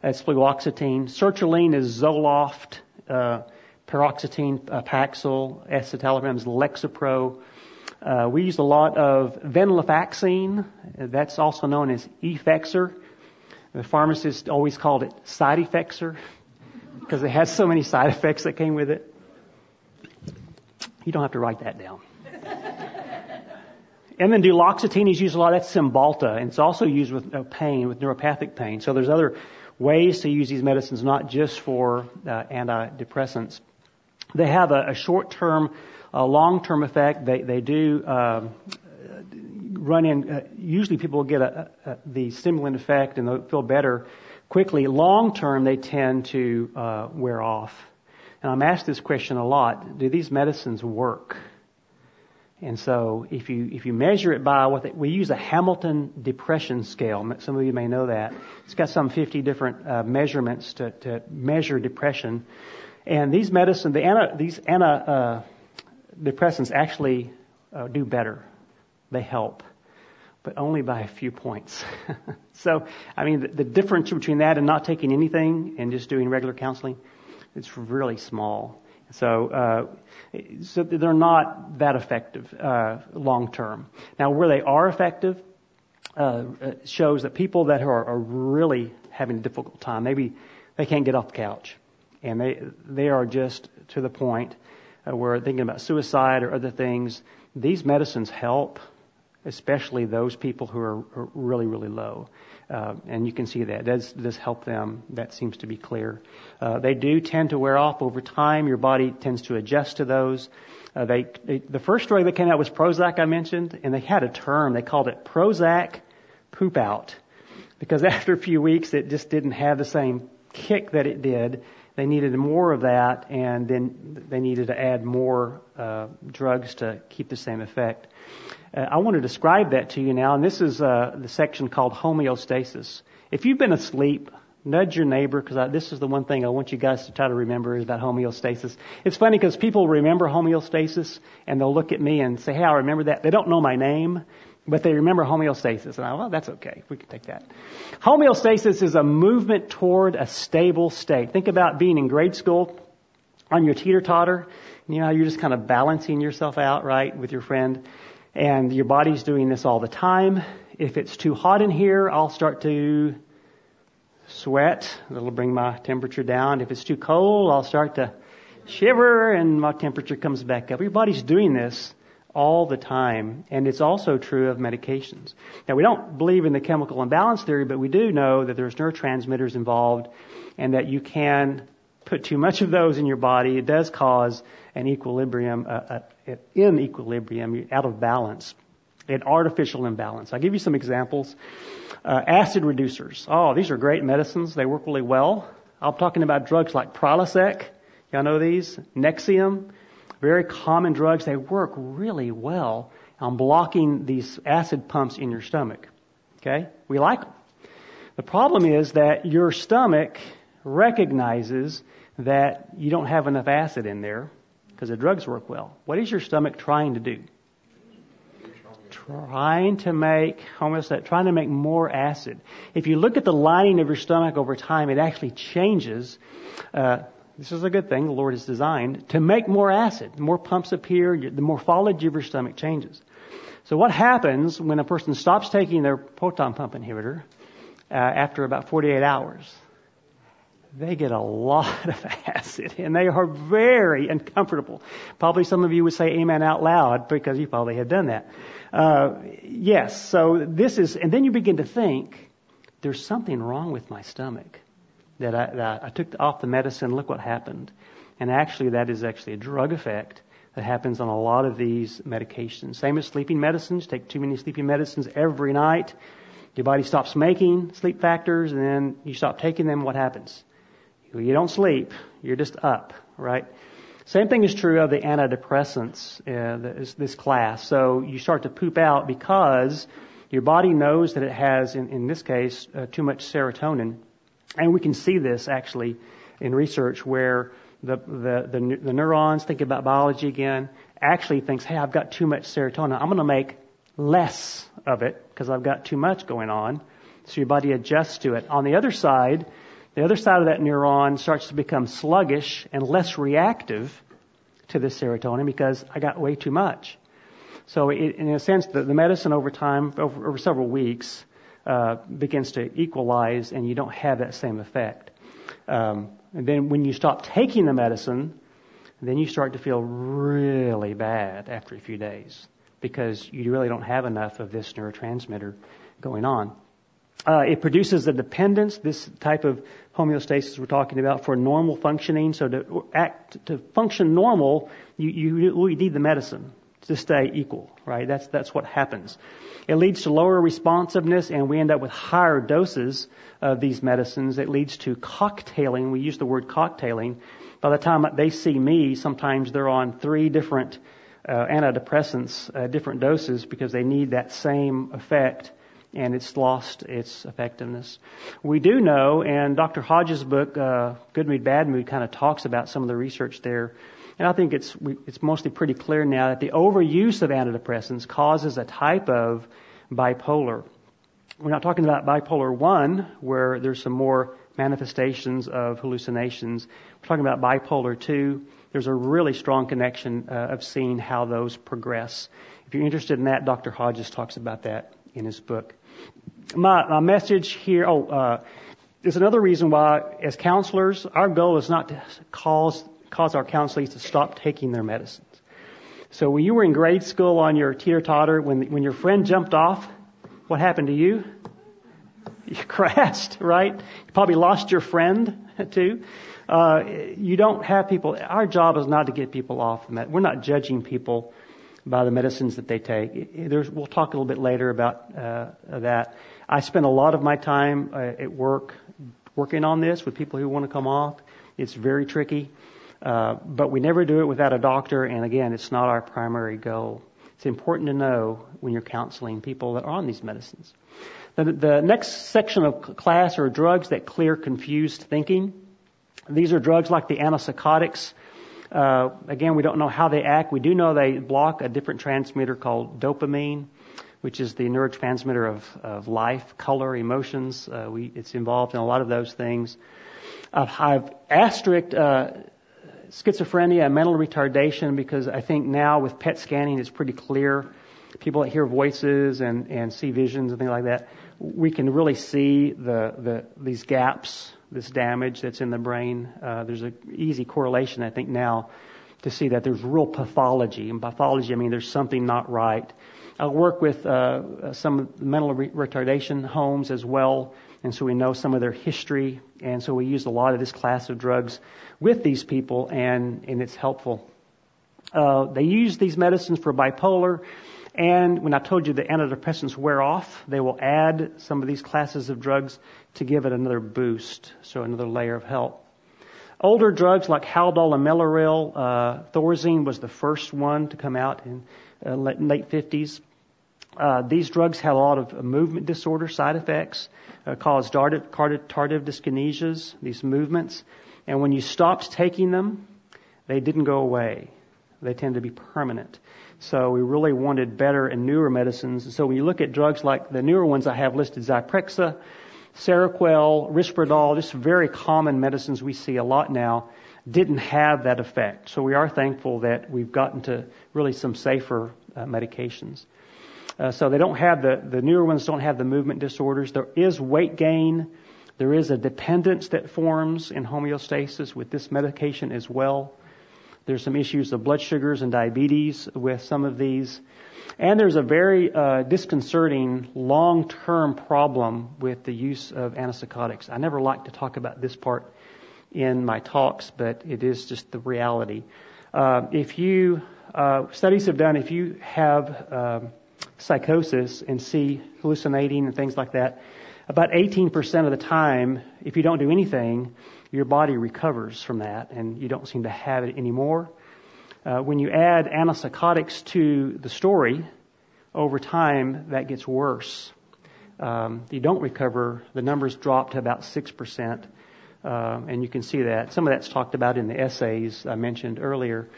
Speaker 1: that's fluoxetine. Sertraline is Zoloft. Uh, paroxetine, uh, Paxil, escitalopram is Lexapro. Uh, we use a lot of venlafaxine. That's also known as Effexor. The pharmacist always called it side effectsor because it has so many side effects that came with it. You don't have to write that down. and then duloxetine is used a lot. That's Cymbalta, and it's also used with uh, pain, with neuropathic pain. So there's other ways to use these medicines, not just for uh, antidepressants. They have a, a short-term, a long-term effect. They, they do uh, run in. Uh, usually, people will get a, a, the stimulant effect and they'll feel better quickly. Long-term, they tend to uh, wear off. And I'm asked this question a lot: Do these medicines work? And so if you, if you measure it by what they, we use a Hamilton depression scale. Some of you may know that. It's got some 50 different uh, measurements to, to measure depression. And these medicine, the anti, these antidepressants uh, depressants actually uh, do better. They help, but only by a few points. so, I mean, the, the difference between that and not taking anything and just doing regular counseling, it's really small. So, uh, so they're not that effective uh, long term. Now, where they are effective uh, shows that people that are, are really having a difficult time, maybe they can't get off the couch, and they they are just to the point uh, where thinking about suicide or other things. These medicines help, especially those people who are, really really low. Uh, and you can see that. Does this help them? That seems to be clear. Uh, they do tend to wear off over time. Your body tends to adjust to those. Uh, they, they, the first drug that came out was Prozac, I mentioned, and they had a term. They called it Prozac poop out. Because after a few weeks, it just didn't have the same kick that it did. They needed more of that, and then they needed to add more uh, drugs to keep the same effect. Uh, I want to describe that to you now, and this is uh, the section called homeostasis. If you've been asleep, nudge your neighbor because this is the one thing I want you guys to try to remember is about homeostasis. It's funny because people remember homeostasis and they'll look at me and say, "Hey, I remember that." They don't know my name, but they remember homeostasis, and I, well, that's okay. We can take that. Homeostasis is a movement toward a stable state. Think about being in grade school on your teeter totter. You know, you're just kind of balancing yourself out, right, with your friend and your body's doing this all the time. If it's too hot in here, I'll start to sweat. That'll bring my temperature down. If it's too cold, I'll start to shiver and my temperature comes back up. Your body's doing this all the time, and it's also true of medications. Now, we don't believe in the chemical imbalance theory, but we do know that there's neurotransmitters involved and that you can put too much of those in your body, it does cause an equilibrium, uh, uh, in equilibrium, out of balance, an artificial imbalance. I'll give you some examples. Uh, acid reducers. Oh, these are great medicines. They work really well. I'm talking about drugs like Prilosec. Y'all know these? Nexium. Very common drugs. They work really well on blocking these acid pumps in your stomach. Okay? We like them. The problem is that your stomach recognizes that you don't have enough acid in there because the drugs work well. What is your stomach trying to do? Trying to make, that, trying to make more acid. If you look at the lining of your stomach over time, it actually changes. Uh, this is a good thing the Lord has designed to make more acid. The more pumps appear, the morphology of your stomach changes. So what happens when a person stops taking their proton pump inhibitor uh, after about 48 hours? They get a lot of acid and they are very uncomfortable. Probably some of you would say amen out loud because you probably have done that. Uh, yes, so this is, and then you begin to think, there's something wrong with my stomach that I, that I took off the medicine. Look what happened. And actually, that is actually a drug effect that happens on a lot of these medications. Same as sleeping medicines. Take too many sleeping medicines every night. Your body stops making sleep factors, and then you stop taking them. What happens? You don't sleep. You're just up, right? Same thing is true of the antidepressants, uh, this, this class. So you start to poop out because your body knows that it has, in, in this case, uh, too much serotonin. And we can see this actually in research where the, the, the, the neurons, think about biology again, actually thinks, hey, I've got too much serotonin. I'm going to make less of it because I've got too much going on. So your body adjusts to it. On the other side, the other side of that neuron starts to become sluggish and less reactive to the serotonin because I got way too much. So it, in a sense, the, the medicine over time, over, over several weeks, uh, begins to equalize and you don't have that same effect. Um, and then when you stop taking the medicine, then you start to feel really bad after a few days because you really don't have enough of this neurotransmitter going on. Uh, it produces a dependence, this type of homeostasis we're talking about for normal functioning. So to act, to function normal, you, you, you need the medicine to stay equal, right? That's, that's what happens. It leads to lower responsiveness and we end up with higher doses of these medicines. It leads to cocktailing. We use the word cocktailing. By the time they see me, sometimes they're on three different uh, antidepressants, uh, different doses because they need that same effect and it's lost its effectiveness. We do know, and Dr. Hodges' book, uh, Good Mood, Bad Mood, kind of talks about some of the research there and I think it's, it's mostly pretty clear now that the overuse of antidepressants causes a type of bipolar. We're not talking about bipolar 1, where there's some more manifestations of hallucinations. We're talking about bipolar 2. There's a really strong connection uh, of seeing how those progress. If you're interested in that, Dr. Hodges talks about that in his book. My, my message here, oh, uh, there's another reason why, as counselors, our goal is not to cause cause our counselees to stop taking their medicines. So when you were in grade school on your teeter totter, when, when your friend jumped off, what happened to you? You crashed, right? You probably lost your friend too. Uh, you don't have people, our job is not to get people off the med. We're not judging people by the medicines that they take. There's, we'll talk a little bit later about uh, that. I spend a lot of my time uh, at work working on this with people who want to come off. It's very tricky. Uh, but we never do it without a doctor, and again, it's not our primary goal. It's important to know when you're counseling people that are on these medicines. The, the next section of class are drugs that clear confused thinking. These are drugs like the antipsychotics. Uh, again, we don't know how they act. We do know they block a different transmitter called dopamine, which is the neurotransmitter of, of life, color, emotions. Uh, we, it's involved in a lot of those things. Uh, I've asterisked uh, schizophrenia and mental retardation because I think now with PET scanning it's pretty clear. People that hear voices and, and see visions and things like that, we can really see the, the these gaps, this damage that's in the brain. Uh, there's an easy correlation I think now to see that there's real pathology. And pathology, I mean there's something not right. I work with uh, some mental re- retardation homes as well and so we know some of their history, and so we use a lot of this class of drugs with these people, and, and it's helpful. Uh, they use these medicines for bipolar, and when I told you the antidepressants wear off, they will add some of these classes of drugs to give it another boost, so another layer of help. Older drugs like Haldol and Mellaril, uh, Thorazine was the first one to come out in uh, late 50s. Uh, these drugs have a lot of movement disorder side effects, uh, cause tardive, tardive dyskinesias, these movements. And when you stopped taking them, they didn't go away. They tend to be permanent. So we really wanted better and newer medicines. So when you look at drugs like the newer ones I have listed, Zyprexa, Seroquel, Risperdal, just very common medicines we see a lot now, didn't have that effect. So we are thankful that we've gotten to really some safer uh, medications. Uh, so they don't have the, the newer ones don't have the movement disorders. There is weight gain. There is a dependence that forms in homeostasis with this medication as well. There's some issues of blood sugars and diabetes with some of these. And there's a very uh, disconcerting long-term problem with the use of antipsychotics. I never like to talk about this part in my talks, but it is just the reality. Uh, if you uh, studies have done, if you have um, psychosis and see hallucinating and things like that, about 18% of the time, if you don't do anything, your body recovers from that and you don't seem to have it anymore. Uh, when you add antipsychotics to the story, over time that gets worse. Um, you don't recover. The numbers drop to about 6%, uh, and you can see that. Some of that's talked about in the essays I mentioned earlier.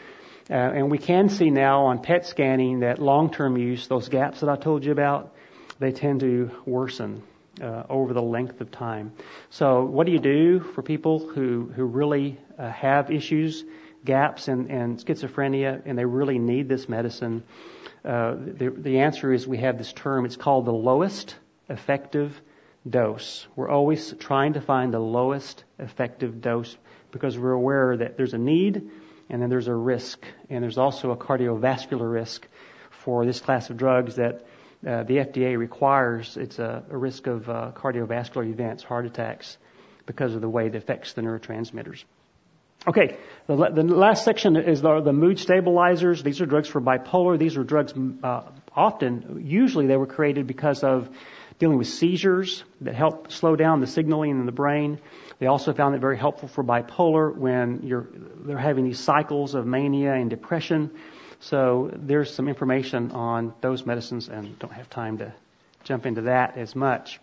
Speaker 1: Uh, and we can see now on PET scanning that long-term use, those gaps that I told you about, they tend to worsen uh, over the length of time. So, what do you do for people who who really uh, have issues, gaps, and, and schizophrenia, and they really need this medicine? Uh, the the answer is we have this term. It's called the lowest effective dose. We're always trying to find the lowest effective dose because we're aware that there's a need and then there's a risk, and there's also a cardiovascular risk for this class of drugs that uh, the FDA requires it's a, a risk of uh, cardiovascular events, heart attacks, because of the way it affects the neurotransmitters. Okay, the, the last section is the, the, mood stabilizers. These are drugs for bipolar. These are drugs uh, often, usually they were created because of dealing with seizures that help slow down the signaling in the brain. They also found it very helpful for bipolar when you're, they're having these cycles of mania and depression. So there's some information on those medicines and don't have time to jump into that as much.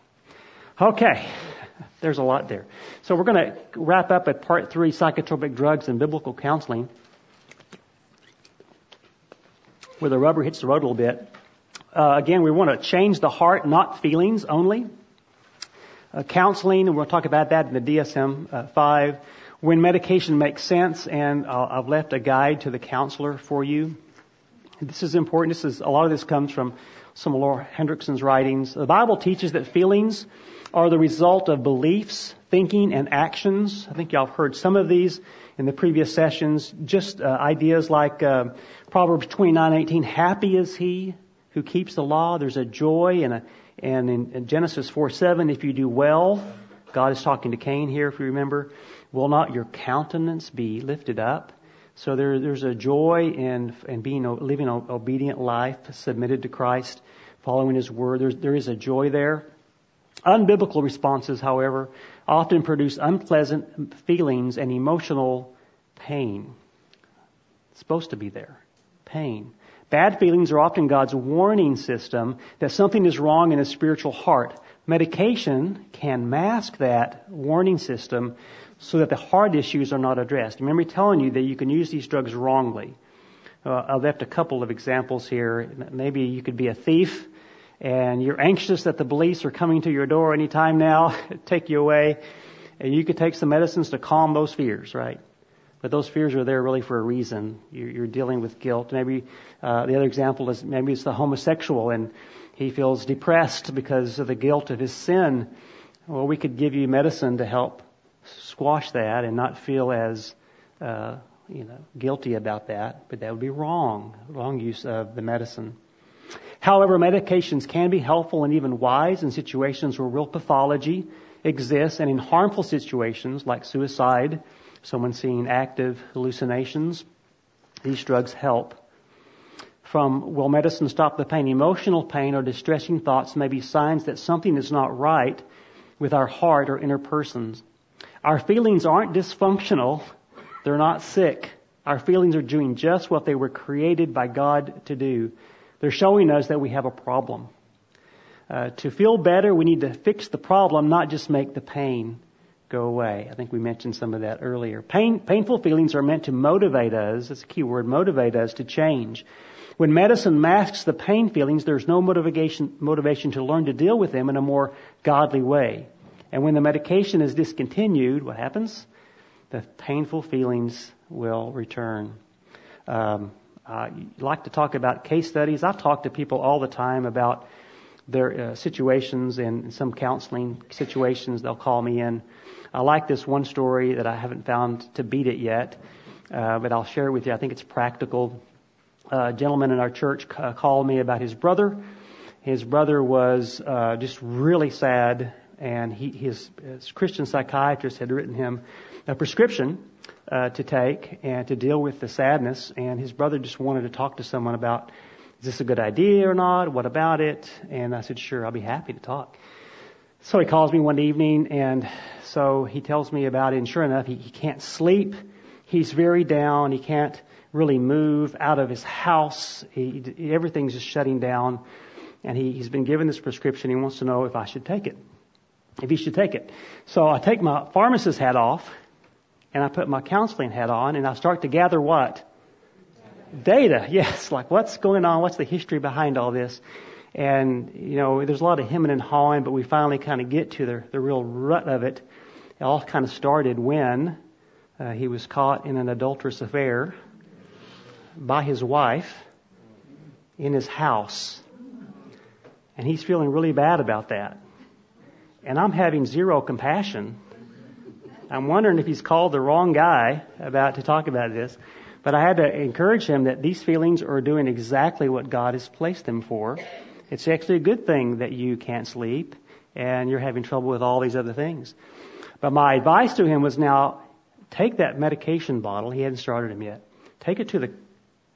Speaker 1: Okay. There's a lot there. So we're going to wrap up at part three, psychotropic drugs and biblical counseling, where the rubber hits the road a little bit. Uh, again, we want to change the heart, not feelings only. Uh, counseling, and we'll talk about that in the DSM uh, 5. When medication makes sense, and uh, I've left a guide to the counselor for you. This is important. This is a lot of this comes from some of Laura Hendrickson's writings. The Bible teaches that feelings are the result of beliefs, thinking, and actions. I think y'all have heard some of these in the previous sessions. Just uh, ideas like uh, Proverbs 29:18, "Happy is he who keeps the law." There's a joy and a and in, in Genesis 4:7, if you do well, God is talking to Cain here, if you remember, will not your countenance be lifted up? So there, there's a joy in, in being living an obedient life, submitted to Christ, following His word. There's, there is a joy there. Unbiblical responses, however, often produce unpleasant feelings and emotional pain. It's supposed to be there. Pain. Bad feelings are often God's warning system that something is wrong in a spiritual heart. Medication can mask that warning system so that the heart issues are not addressed. Remember telling you that you can use these drugs wrongly. Uh, I left a couple of examples here. Maybe you could be a thief and you're anxious that the police are coming to your door anytime now, take you away, and you could take some medicines to calm those fears, right? But those fears are there really for a reason. You're, you're dealing with guilt. Maybe uh, the other example is maybe it's the homosexual and he feels depressed because of the guilt of his sin. Well, we could give you medicine to help squash that and not feel as uh, you know guilty about that, but that would be wrong. Wrong use of the medicine. However, medications can be helpful and even wise in situations where real pathology exists, and in harmful situations like suicide, someone seeing active hallucinations, these drugs help. From will medicine stop the pain? Emotional pain or distressing thoughts may be signs that something is not right with our heart or inner persons. Our feelings aren't dysfunctional. They're not sick. Our feelings are doing just what they were created by God to do. They're showing us that we have a problem. Uh, to feel better, we need to fix the problem, not just make the pain go away. I think we mentioned some of that earlier. Pain, painful feelings are meant to motivate us. That's a key word, motivate us to change. When medicine masks the pain feelings, there's no motivation, motivation to learn to deal with them in a more godly way. And when the medication is discontinued, what happens? The painful feelings will return. Um, I like to talk about case studies. I talk to people all the time about their uh, situations and some counseling situations. They'll call me in. I like this one story that I haven't found to beat it yet, uh, but I'll share it with you. I think it's practical. a gentleman in our church uh, called me about his brother. His brother was uh, just really sad, and he, his, his Christian psychiatrist had written him a prescription uh, to take and to deal with the sadness. And his brother just wanted to talk to someone about, this a good idea or not? What about it? And I said, sure, I'll be happy to talk. So he calls me one evening and so he tells me about it and sure enough, he, he can't sleep. He's very down. He can't really move out of his house. He, everything's just shutting down. And he, he's been given this prescription. He wants to know if I should take it. If he should take it. So I take my pharmacist hat off and I put my counseling hat on and I start to gather what? Data. Yes. Like what's going on? What's the history behind all this? And, you know, there's a lot of hemming and hawing, but we finally kind of get to the, the real rut of it. It all kind of started when uh, he was caught in an adulterous affair by his wife in his house. And he's feeling really bad about that. And I'm having zero compassion I'm wondering if he's called the wrong guy about to talk about this. But I had to encourage him that these feelings are doing exactly what God has placed them for. It's actually a good thing that you can't sleep and you're having trouble with all these other things. But my advice to him was now take that medication bottle. He hadn't started him yet. Take it to the,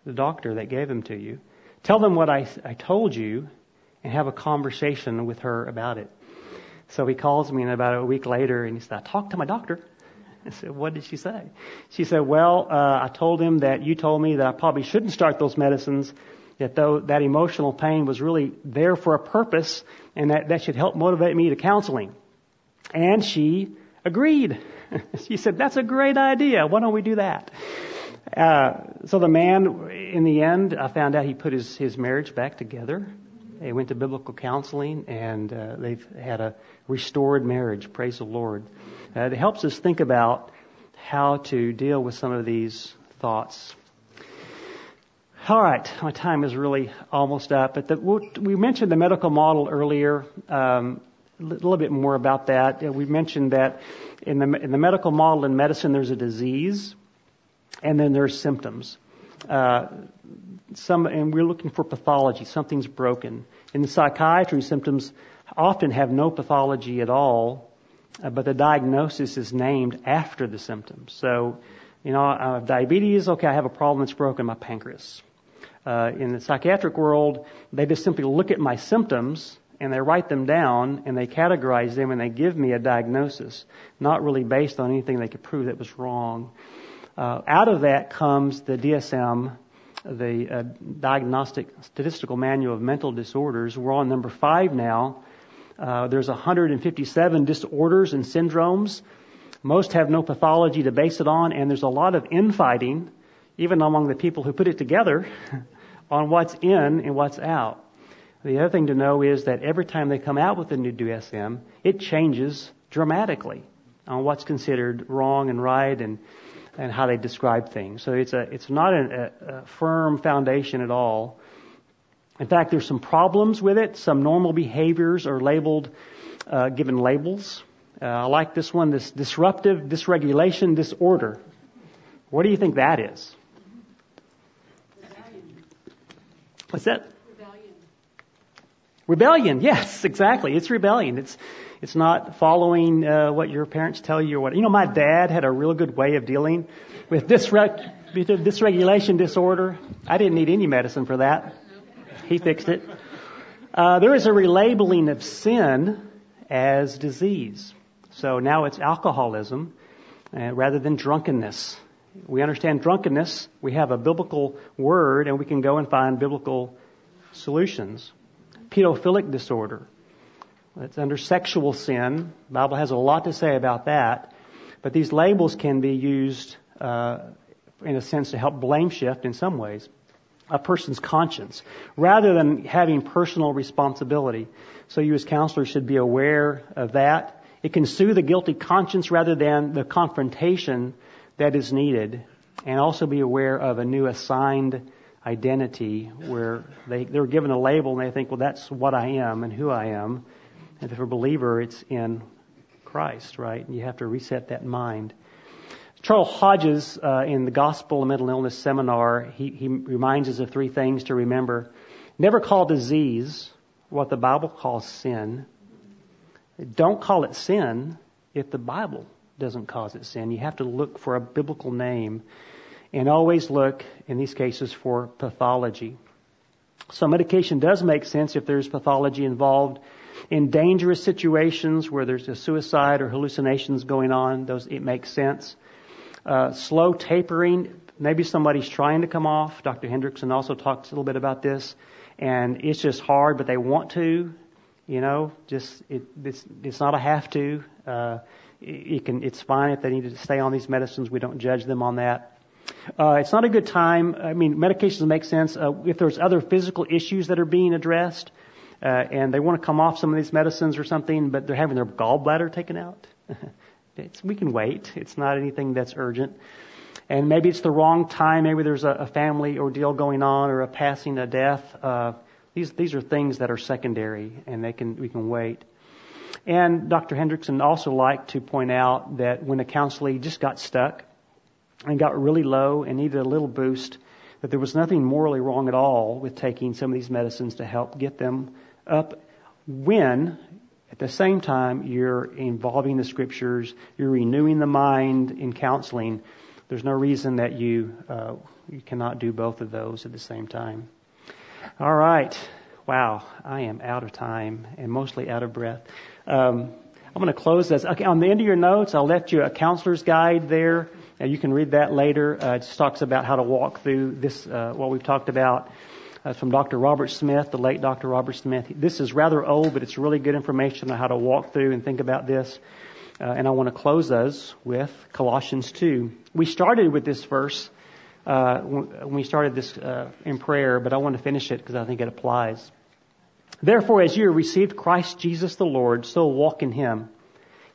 Speaker 1: the doctor that gave him to you. Tell them what I, I told you and have a conversation with her about it. So he calls me and about a week later and he said, I talked to my doctor. I said, what did she say? She said, well, uh, I told him that you told me that I probably shouldn't start those medicines, that though that emotional pain was really there for a purpose and that that should help motivate me to counseling. And she agreed. she said, that's a great idea. Why don't we do that? Uh, so the man, in the end, I found out he put his, his marriage back together. They went to biblical counseling and uh, they've had a restored marriage. Praise the Lord. Uh, it helps us think about how to deal with some of these thoughts. All right, my time is really almost up. But the, we mentioned the medical model earlier. Um, a little bit more about that. We mentioned that in the, in the medical model in medicine, there's a disease, and then there's symptoms. Uh, some, and we're looking for pathology. Something's broken. In psychiatry, symptoms often have no pathology at all, uh, but the diagnosis is named after the symptoms. So, you know, I have diabetes. Okay, I have a problem that's broken my pancreas. Uh, in the psychiatric world, they just simply look at my symptoms and they write them down and they categorize them and they give me a diagnosis, not really based on anything they could prove that was wrong. Uh, out of that comes the DSM, the uh, Diagnostic Statistical Manual of Mental Disorders. We're on number five now. Uh, there's 157 disorders and syndromes. Most have no pathology to base it on, and there's a lot of infighting, even among the people who put it together, on what's in and what's out. The other thing to know is that every time they come out with a new DSM, it changes dramatically on what's considered wrong and right and and how they describe things. So it's a it's not a, a firm foundation at all. In fact, there's some problems with it. Some normal behaviors are labeled, uh, given labels. Uh, I like this one, this disruptive dysregulation disorder. What do you think that is?
Speaker 2: Rebellion.
Speaker 1: What's that?
Speaker 2: Rebellion.
Speaker 1: Rebellion, yes, exactly. It's rebellion. It's it's not following uh, what your parents tell you or what. You know, my dad had a real good way of dealing with dysreg- dysregulation disorder. I didn't need any medicine for that. He fixed it. Uh, there is a relabeling of sin as disease. So now it's alcoholism uh, rather than drunkenness. We understand drunkenness. We have a biblical word, and we can go and find biblical solutions. Pedophilic disorder. It's under sexual sin. The Bible has a lot to say about that. But these labels can be used, uh, in a sense, to help blame shift in some ways a person's conscience rather than having personal responsibility. So you as counselors should be aware of that. It can soothe the guilty conscience rather than the confrontation that is needed. And also be aware of a new assigned identity where they, they're given a label and they think, well, that's what I am and who I am. And if you're a believer, it's in Christ, right? And you have to reset that mind. Charles Hodges, uh, in the Gospel of Mental Illness seminar, he, he reminds us of three things to remember. Never call disease what the Bible calls sin. Don't call it sin if the Bible doesn't cause it sin. You have to look for a biblical name and always look, in these cases, for pathology. So medication does make sense if there's pathology involved in dangerous situations where there's a suicide or hallucinations going on. Those, it makes sense. Uh, slow tapering, maybe somebody's trying to come off. Dr. Hendrickson also talks a little bit about this, and it's just hard, but they want to. You know, just it, it's it's not a have to. Uh, it, can it's fine if they need to stay on these medicines. We don't judge them on that. Uh, it's not a good time. I mean, medications make sense uh, if there's other physical issues that are being addressed, uh, and they want to come off some of these medicines or something, but they're having their gallbladder taken out. It's, we can wait. It's not anything that's urgent. And maybe it's the wrong time. Maybe there's a, a family ordeal going on or a passing, a death. Uh, these these are things that are secondary, and they can we can wait. And Dr. Hendrickson also liked to point out that when a counselee just got stuck and got really low and needed a little boost, that there was nothing morally wrong at all with taking some of these medicines to help get them up when at the same time, you're involving the scriptures, you're renewing the mind in counseling. There's no reason that you uh, you cannot do both of those at the same time. All right. Wow, I am out of time and mostly out of breath. Um, I'm going to close this. Okay, on the end of your notes, I'll left you a counselor's guide there. Uh, you can read that later. Uh, it just talks about how to walk through this, uh, what we've talked about. Uh, from Dr. Robert Smith, the late Dr. Robert Smith. This is rather old, but it's really good information on how to walk through and think about this. Uh, and I want to close us with Colossians 2. We started with this verse uh, when we started this uh, in prayer, but I want to finish it because I think it applies. Therefore, as you received Christ Jesus the Lord, so walk in him,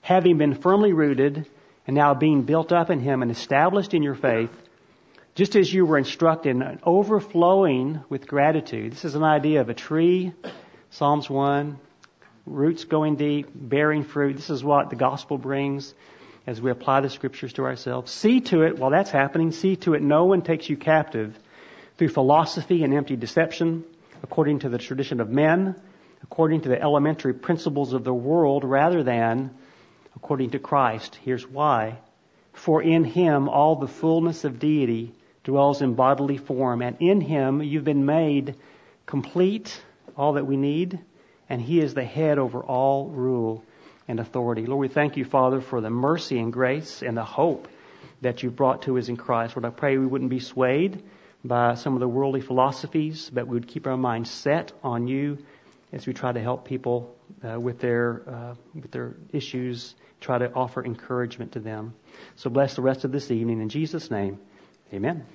Speaker 1: having been firmly rooted and now being built up in him and established in your faith, just as you were instructed, overflowing with gratitude. This is an idea of a tree, Psalms 1, roots going deep, bearing fruit. This is what the gospel brings as we apply the scriptures to ourselves. See to it, while that's happening, see to it no one takes you captive through philosophy and empty deception, according to the tradition of men, according to the elementary principles of the world, rather than according to Christ. Here's why. For in him all the fullness of deity dwells in bodily form, and in him you've been made complete, all that we need, and he is the head over all rule and authority. Lord, we thank you, Father, for the mercy and grace and the hope that you've brought to us in Christ. Lord, I pray we wouldn't be swayed by some of the worldly philosophies, but we would keep our minds set on you as we try to help people uh, with their uh, with their issues, try to offer encouragement to them. So bless the rest of this evening in Jesus' name. Amen.